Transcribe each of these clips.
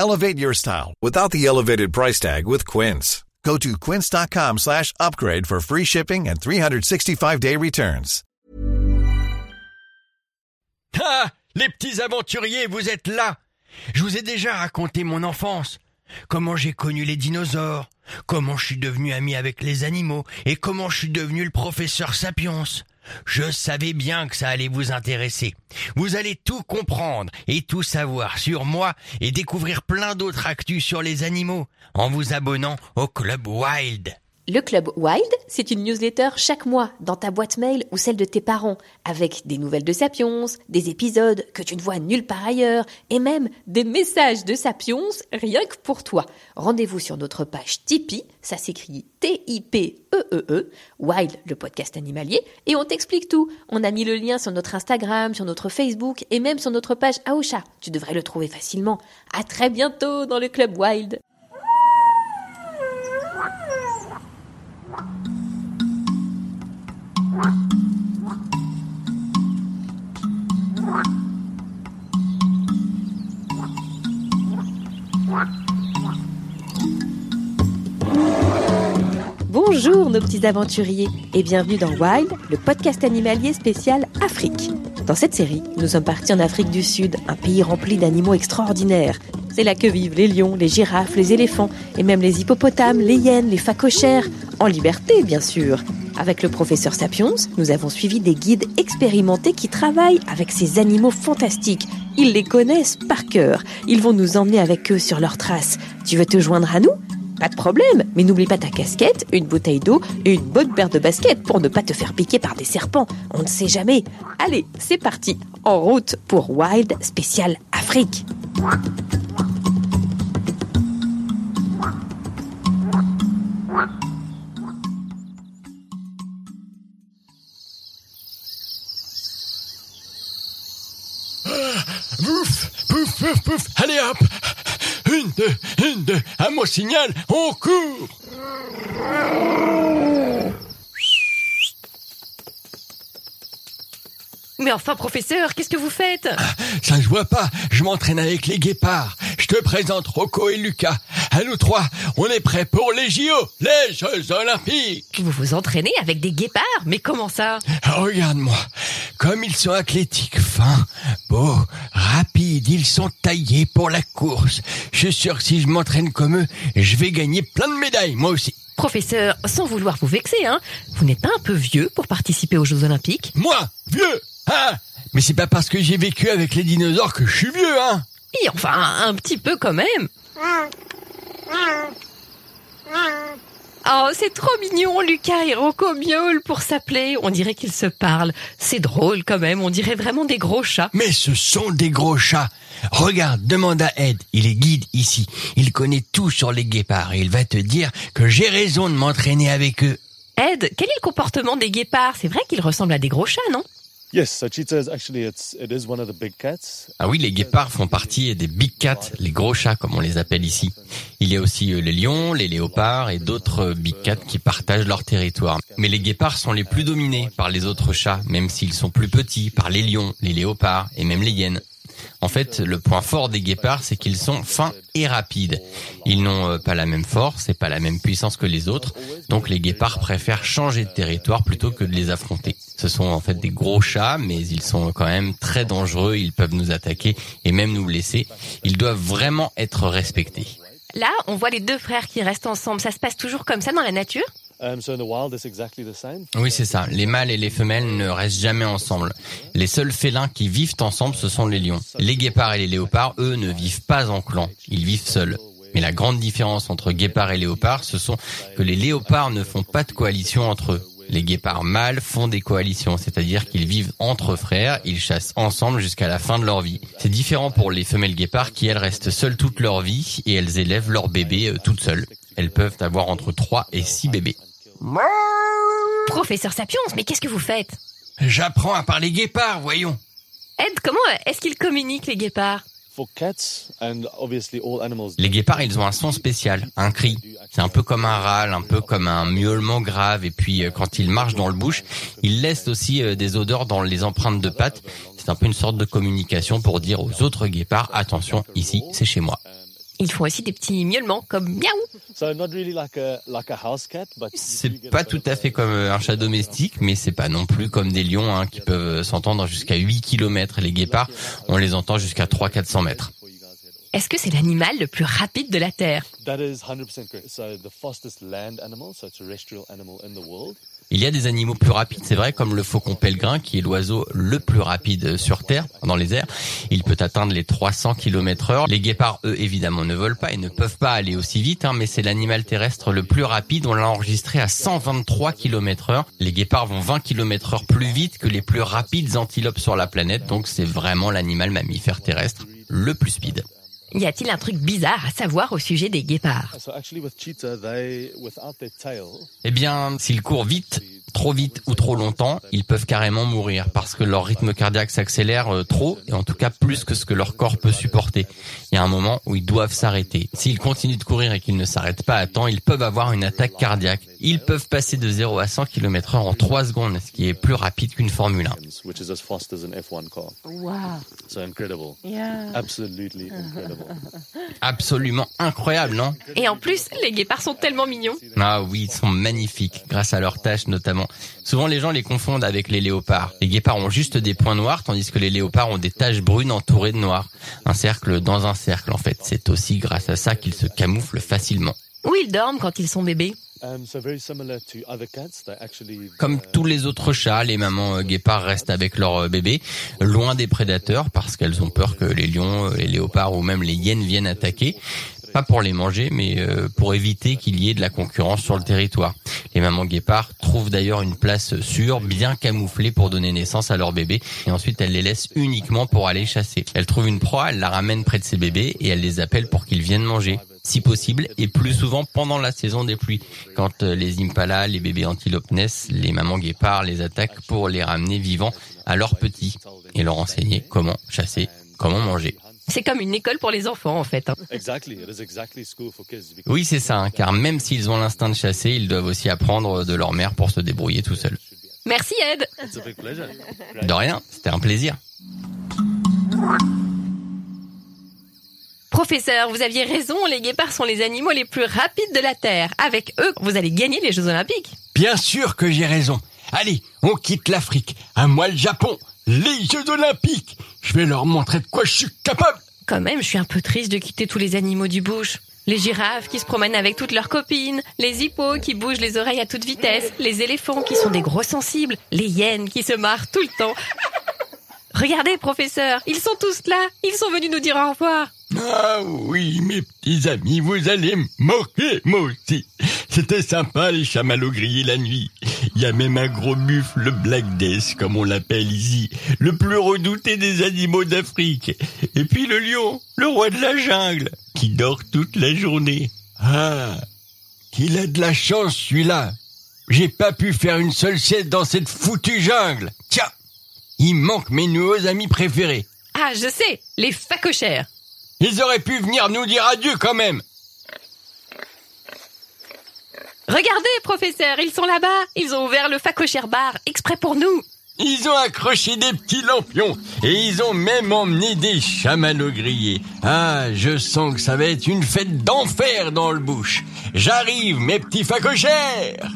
Elevate your style without the elevated price tag with Quince. Go to quince.com slash upgrade for free shipping and 365-day returns. Ah Les petits aventuriers, vous êtes là Je vous ai déjà raconté mon enfance. Comment j'ai connu les dinosaures, comment je suis devenu ami avec les animaux, et comment je suis devenu le professeur Sapiens. Je savais bien que ça allait vous intéresser. Vous allez tout comprendre et tout savoir sur moi et découvrir plein d'autres actus sur les animaux en vous abonnant au Club Wild. Le Club Wild, c'est une newsletter chaque mois dans ta boîte mail ou celle de tes parents, avec des nouvelles de Sapiens, des épisodes que tu ne vois nulle part ailleurs, et même des messages de Sapiens rien que pour toi. Rendez-vous sur notre page Tipeee, ça s'écrit T-I-P-E-E-E, Wild, le podcast animalier, et on t'explique tout. On a mis le lien sur notre Instagram, sur notre Facebook, et même sur notre page Aosha. Tu devrais le trouver facilement. À très bientôt dans le Club Wild. Bonjour nos petits aventuriers et bienvenue dans Wild, le podcast animalier spécial Afrique. Dans cette série, nous sommes partis en Afrique du Sud, un pays rempli d'animaux extraordinaires. C'est là que vivent les lions, les girafes, les éléphants et même les hippopotames, les hyènes, les phacochères, en liberté bien sûr. Avec le professeur Sapiens, nous avons suivi des guides expérimentés qui travaillent avec ces animaux fantastiques. Ils les connaissent par cœur. Ils vont nous emmener avec eux sur leurs traces. Tu veux te joindre à nous? Pas de problème, mais n'oublie pas ta casquette, une bouteille d'eau et une bonne paire de baskets pour ne pas te faire piquer par des serpents. On ne sait jamais. Allez, c'est parti. En route pour Wild Spécial Afrique. Pouf, pouf, pouf, pouf, allez hop Une, deux, une, deux, à mon signal, on court Mais enfin, professeur, qu'est-ce que vous faites? Ça se voit pas, je m'entraîne avec les guépards. Je te présente Rocco et Lucas. À nous trois, on est prêts pour les JO, les Jeux Olympiques Vous vous entraînez avec des guépards Mais comment ça? Regarde-moi, comme ils sont athlétiques, fins, beaux, rapides, ils sont taillés pour la course. Je suis sûr que si je m'entraîne comme eux, je vais gagner plein de médailles, moi aussi. Professeur, sans vouloir vous vexer, hein, vous n'êtes pas un peu vieux pour participer aux Jeux Olympiques? Moi, vieux, hein? Mais c'est pas parce que j'ai vécu avec les dinosaures que je suis vieux, hein? Et enfin, un petit peu quand même. Oh, c'est trop mignon, Lucas et Rocco miaulent pour s'appeler. On dirait qu'ils se parlent. C'est drôle quand même, on dirait vraiment des gros chats. Mais ce sont des gros chats. Regarde, demande à Ed, il est guide ici. Il connaît tout sur les guépards et il va te dire que j'ai raison de m'entraîner avec eux. Ed, quel est le comportement des guépards? C'est vrai qu'ils ressemblent à des gros chats, non? Ah oui, les guépards font partie des big cats, les gros chats comme on les appelle ici. Il y a aussi euh, les lions, les léopards et d'autres euh, big cats qui partagent leur territoire. Mais les guépards sont les plus dominés par les autres chats, même s'ils sont plus petits, par les lions, les léopards et même les hyènes. En fait, le point fort des guépards, c'est qu'ils sont fins et rapides. Ils n'ont euh, pas la même force et pas la même puissance que les autres, donc les guépards préfèrent changer de territoire plutôt que de les affronter. Ce sont en fait des gros chats, mais ils sont quand même très dangereux, ils peuvent nous attaquer et même nous blesser. Ils doivent vraiment être respectés. Là, on voit les deux frères qui restent ensemble. Ça se passe toujours comme ça dans la nature? Um. Oui, c'est ça. Les mâles et les femelles ne restent jamais ensemble. Les seuls félins qui vivent ensemble, ce sont les lions. Les guépards et les léopards, eux, ne vivent pas en clan. Ils vivent seuls. Mais la grande différence entre guépards et léopards, ce sont que les léopards ne font pas de coalition entre eux. Les guépards mâles font des coalitions, c'est-à-dire qu'ils vivent entre frères, ils chassent ensemble jusqu'à la fin de leur vie. C'est différent pour les femelles guépards qui elles restent seules toute leur vie et elles élèvent leurs bébés euh, toutes seules. Elles peuvent avoir entre 3 et 6 bébés. Professeur Sapiens, mais qu'est-ce que vous faites? J'apprends à parler guépard, voyons. Ed, comment est-ce qu'ils communiquent les guépards? Les guépards, ils ont un son spécial, un cri. C'est un peu comme un râle, un peu comme un miaulement grave. Et puis, euh, quand ils marchent dans le bush, ils laissent aussi euh, des odeurs dans les empreintes de pattes. C'est un peu une sorte de communication pour dire aux autres guépards, attention, ici, c'est chez moi. Ils font aussi des petits miaulements comme miaou. So not really like a like a house cat, but you do C'est pas a tout à fait comme euh, un chat domestique, mais c'est pas non plus comme des lions hein, qui peuvent s'entendre jusqu'à 8 km. Les guépards, on les entend jusqu'à 300-400 mètres. Est-ce que c'est l'animal le plus rapide de la Terre? That is 100% correct. So the fastest land animal, so terrestrial animal in the world. Il y a des animaux plus rapides, c'est vrai, comme le faucon pèlerin, qui est l'oiseau le plus rapide sur Terre, dans les airs. Il peut atteindre les 300 km heure. Les guépards, eux, évidemment, ne volent pas et ne peuvent pas aller aussi vite, hein, mais c'est l'animal terrestre le plus rapide. On l'a enregistré à 123 km heure. Les guépards vont 20 km heure plus vite que les plus rapides antilopes sur la planète, donc c'est vraiment l'animal mammifère terrestre le plus speed. Y a-t-il un truc bizarre à savoir au sujet des guépards? Eh bien, s'ils courent vite, trop vite ou trop longtemps, ils peuvent carrément mourir parce que leur rythme cardiaque s'accélère euh, trop et en tout cas plus que ce que leur corps peut supporter. Il y a un moment où ils doivent s'arrêter. S'ils continuent de courir et qu'ils ne s'arrêtent pas à temps, ils peuvent avoir une attaque cardiaque. Ils peuvent passer de 0 à 100 km heure en 3 secondes, ce qui est plus rapide qu'une Formule 1. which is as fast as an F1 car. Wow. So incredible. Absolutely incredible. Absolument incroyable, non? Et en plus, les guépards sont tellement mignons. Ah oui, ils sont magnifiques, grâce à leurs taches notamment. Souvent les gens les confondent avec les léopards. Les guépards ont juste des points noirs, tandis que les léopards ont des taches brunes entourées de noir. Un cercle dans un cercle en fait. C'est aussi grâce à ça qu'ils se camouflent facilement. Où ils dorment quand ils sont bébés? Um, Comme uh, tous les autres chats, les mamans euh, guépards restent avec leurs euh, bébés, loin des prédateurs, parce qu'elles ont peur que les lions, euh, les léopards ou même les hyènes viennent attaquer. Pas pour les manger, mais pour éviter qu'il y ait de la concurrence sur le territoire. Les mamans guépards trouvent d'ailleurs une place sûre, bien camouflée pour donner naissance à leurs bébés, et ensuite elles les laissent uniquement pour aller chasser. Elles trouvent une proie, elles la ramènent près de ses bébés, et elles les appellent pour qu'ils viennent manger si possible, et plus souvent pendant la saison des pluies. Quand euh, les impalas, les bébés antilopes naissent, les mamans guépards les attaquent pour les ramener vivants à leurs petits et leur enseigner comment chasser, comment manger. C'est comme une école pour les enfants en fait. hein. exactly, it is exactly school for kids. because- Oui, c'est ça, hein, car même s'ils ont l'instinct de chasser, ils doivent aussi apprendre de leur mère pour se débrouiller tout seuls. Merci Ed. De rien, c'était un plaisir. Professeur, vous aviez raison, les guépards sont les animaux les plus rapides de la Terre. Avec eux, vous allez gagner les Jeux Olympiques. Bien sûr que j'ai raison. Allez, on quitte l'Afrique. À moi le Japon. Les Jeux Olympiques. Je vais leur montrer de quoi je suis capable. Quand même, je suis un peu triste de quitter tous les animaux du bush. Les girafes qui se promènent avec toutes leurs copines, les hippos qui bougent les oreilles à toute vitesse, les éléphants qui sont des gros sensibles, les hyènes qui se marrent tout le temps. Regardez, professeur, ils sont tous là, ils sont venus nous dire au revoir. Ah oui, mes petits amis, vous allez me moquer, moi aussi. C'était sympa, les chamallows grillés la nuit. Il y a même un gros buffle, le Black Death, comme on l'appelle ici, le plus redouté des animaux d'Afrique. Et puis le lion, le roi de la jungle, qui dort toute la journée. Ah, qu'il a de la chance, celui-là. J'ai pas pu faire une seule sieste dans cette foutue jungle. Tiens, il manque mes nouveaux amis préférés. Ah, je sais, les facochères. Ils auraient pu venir nous dire adieu quand même. Regardez, professeur, ils sont là-bas. Ils ont ouvert le facochère bar exprès pour nous. Ils ont accroché des petits lampions et ils ont même emmené des chamallows grillés. Ah, je sens que ça va être une fête d'enfer dans le bouche. J'arrive, mes petits facochères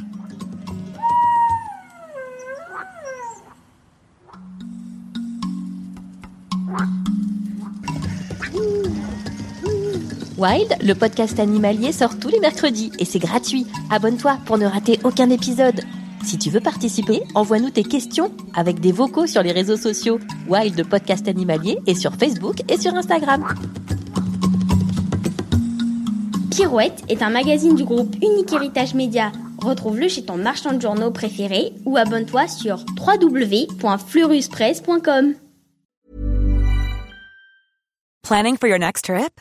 Wild, le podcast animalier sort tous les mercredis et c'est gratuit. Abonne-toi pour ne rater aucun épisode. Si tu veux participer, envoie-nous tes questions avec des vocaux sur les réseaux sociaux Wild le podcast animalier et sur Facebook et sur Instagram. Pirouette est un magazine du groupe Unique Héritage Média, Retrouve-le chez ton marchand de journaux préféré ou abonne-toi sur www.fleuruspresse.com. Planning for your next trip?